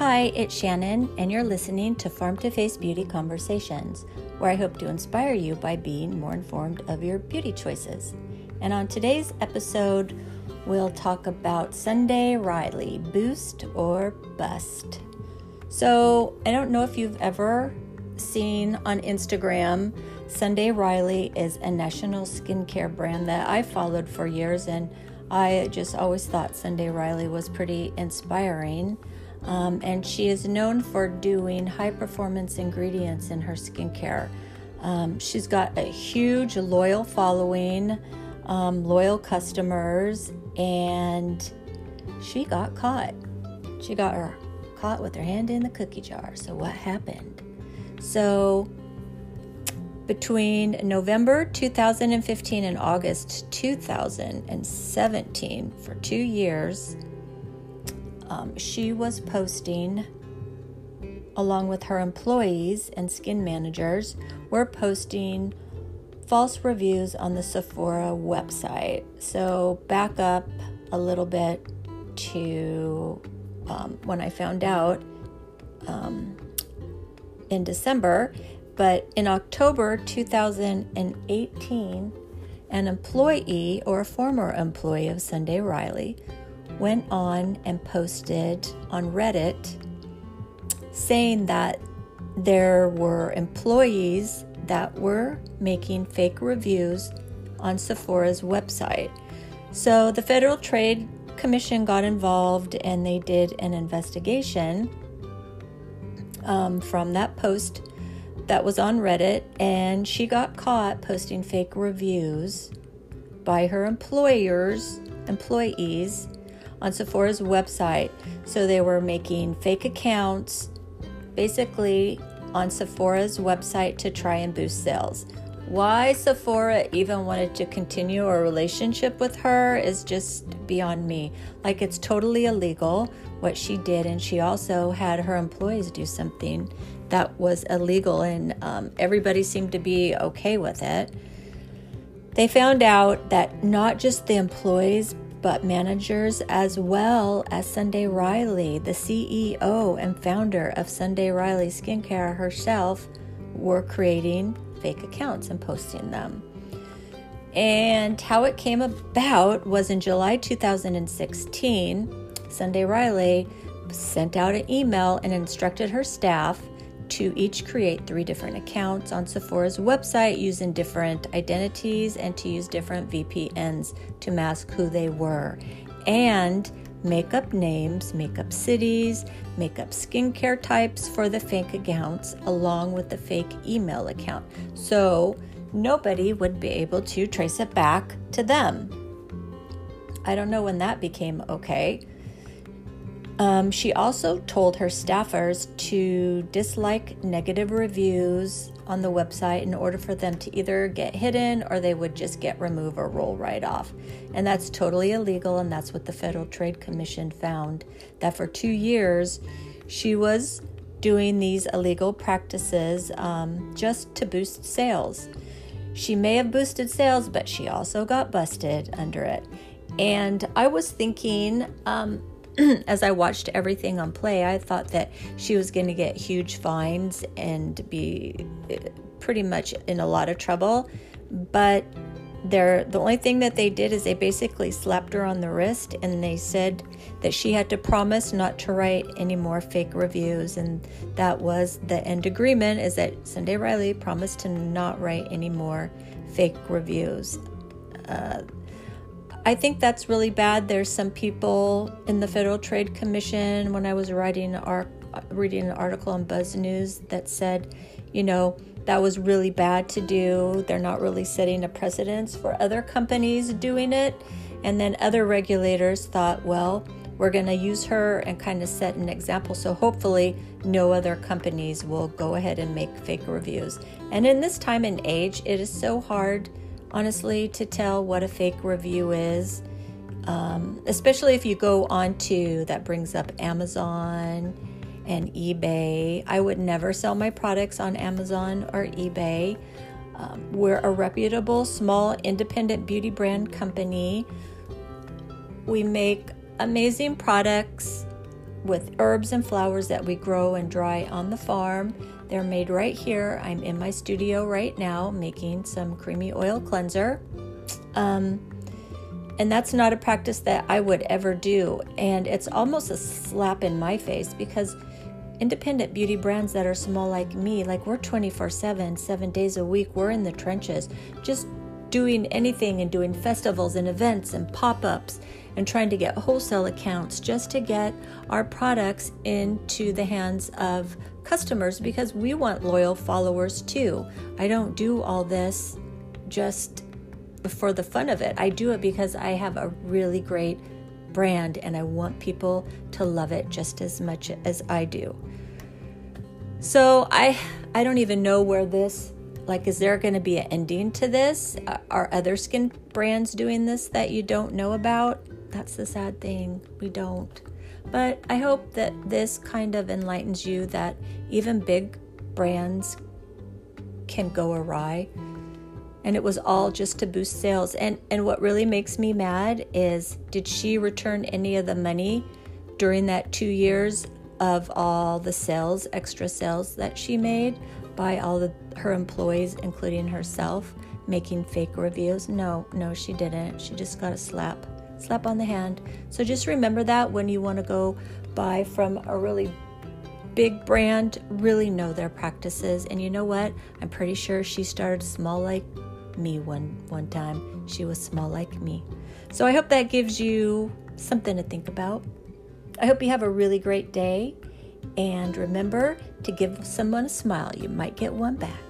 Hi, it's Shannon, and you're listening to Farm to Face Beauty Conversations, where I hope to inspire you by being more informed of your beauty choices. And on today's episode, we'll talk about Sunday Riley boost or bust. So, I don't know if you've ever seen on Instagram, Sunday Riley is a national skincare brand that I followed for years, and I just always thought Sunday Riley was pretty inspiring. Um, and she is known for doing high performance ingredients in her skincare. Um, she's got a huge loyal following, um, loyal customers, and she got caught. She got her caught with her hand in the cookie jar. So, what happened? So, between November 2015 and August 2017, for two years, um, she was posting, along with her employees and skin managers, were posting false reviews on the Sephora website. So, back up a little bit to um, when I found out um, in December, but in October 2018, an employee or a former employee of Sunday Riley went on and posted on Reddit saying that there were employees that were making fake reviews on Sephora's website. So the Federal Trade Commission got involved and they did an investigation um, from that post that was on Reddit, and she got caught posting fake reviews by her employers, employees on Sephora's website. So they were making fake accounts basically on Sephora's website to try and boost sales. Why Sephora even wanted to continue a relationship with her is just beyond me. Like, it's totally illegal what she did, and she also had her employees do something that was illegal, and um, everybody seemed to be okay with it. They found out that not just the employees, but managers as well as Sunday Riley, the CEO and founder of Sunday Riley Skincare herself, were creating fake accounts and posting them. And how it came about was in July 2016, Sunday Riley sent out an email and instructed her staff to each create three different accounts on Sephora's website using different identities and to use different VPNs to mask who they were. And make up names, make up cities, make up skincare types for the fake accounts, along with the fake email account. So nobody would be able to trace it back to them. I don't know when that became okay. Um, she also told her staffers to dislike negative reviews on the website in order for them to either get hidden or they would just get removed or roll right off. And that's totally illegal, and that's what the Federal Trade Commission found that for two years she was doing these illegal practices um, just to boost sales. She may have boosted sales, but she also got busted under it. And I was thinking, um, as I watched everything on play, I thought that she was going to get huge fines and be eh, pretty much in a lot of trouble. But the only thing that they did is they basically slapped her on the wrist and they said that she had to promise not to write any more fake reviews. And that was the end agreement is that Sunday Riley promised to not write any more fake reviews. Uh, I think that's really bad. There's some people in the Federal Trade Commission when I was writing our reading an article on Buzz News that said, you know, that was really bad to do. They're not really setting a precedence for other companies doing it. And then other regulators thought, well, we're going to use her and kind of set an example. So hopefully, no other companies will go ahead and make fake reviews. And in this time and age, it is so hard honestly, to tell what a fake review is. Um, especially if you go on to that brings up Amazon and eBay. I would never sell my products on Amazon or eBay. Um, we're a reputable, small, independent beauty brand company. We make amazing products with herbs and flowers that we grow and dry on the farm. They're made right here. I'm in my studio right now making some creamy oil cleanser. Um, and that's not a practice that I would ever do. And it's almost a slap in my face because independent beauty brands that are small like me, like we're 24 7, seven days a week, we're in the trenches, just doing anything and doing festivals and events and pop ups and trying to get wholesale accounts just to get our products into the hands of customers because we want loyal followers too. I don't do all this just for the fun of it. I do it because I have a really great brand and I want people to love it just as much as I do. So I I don't even know where this like is there going to be an ending to this? Uh, are other skin brands doing this that you don't know about? That's the sad thing. We don't. But I hope that this kind of enlightens you that even big brands can go awry and it was all just to boost sales. And and what really makes me mad is did she return any of the money during that 2 years of all the sales, extra sales that she made by all her employees including herself making fake reviews? No, no she didn't. She just got a slap slap on the hand. So just remember that when you want to go buy from a really big brand, really know their practices. And you know what? I'm pretty sure she started small like me one one time. She was small like me. So I hope that gives you something to think about. I hope you have a really great day and remember to give someone a smile. You might get one back.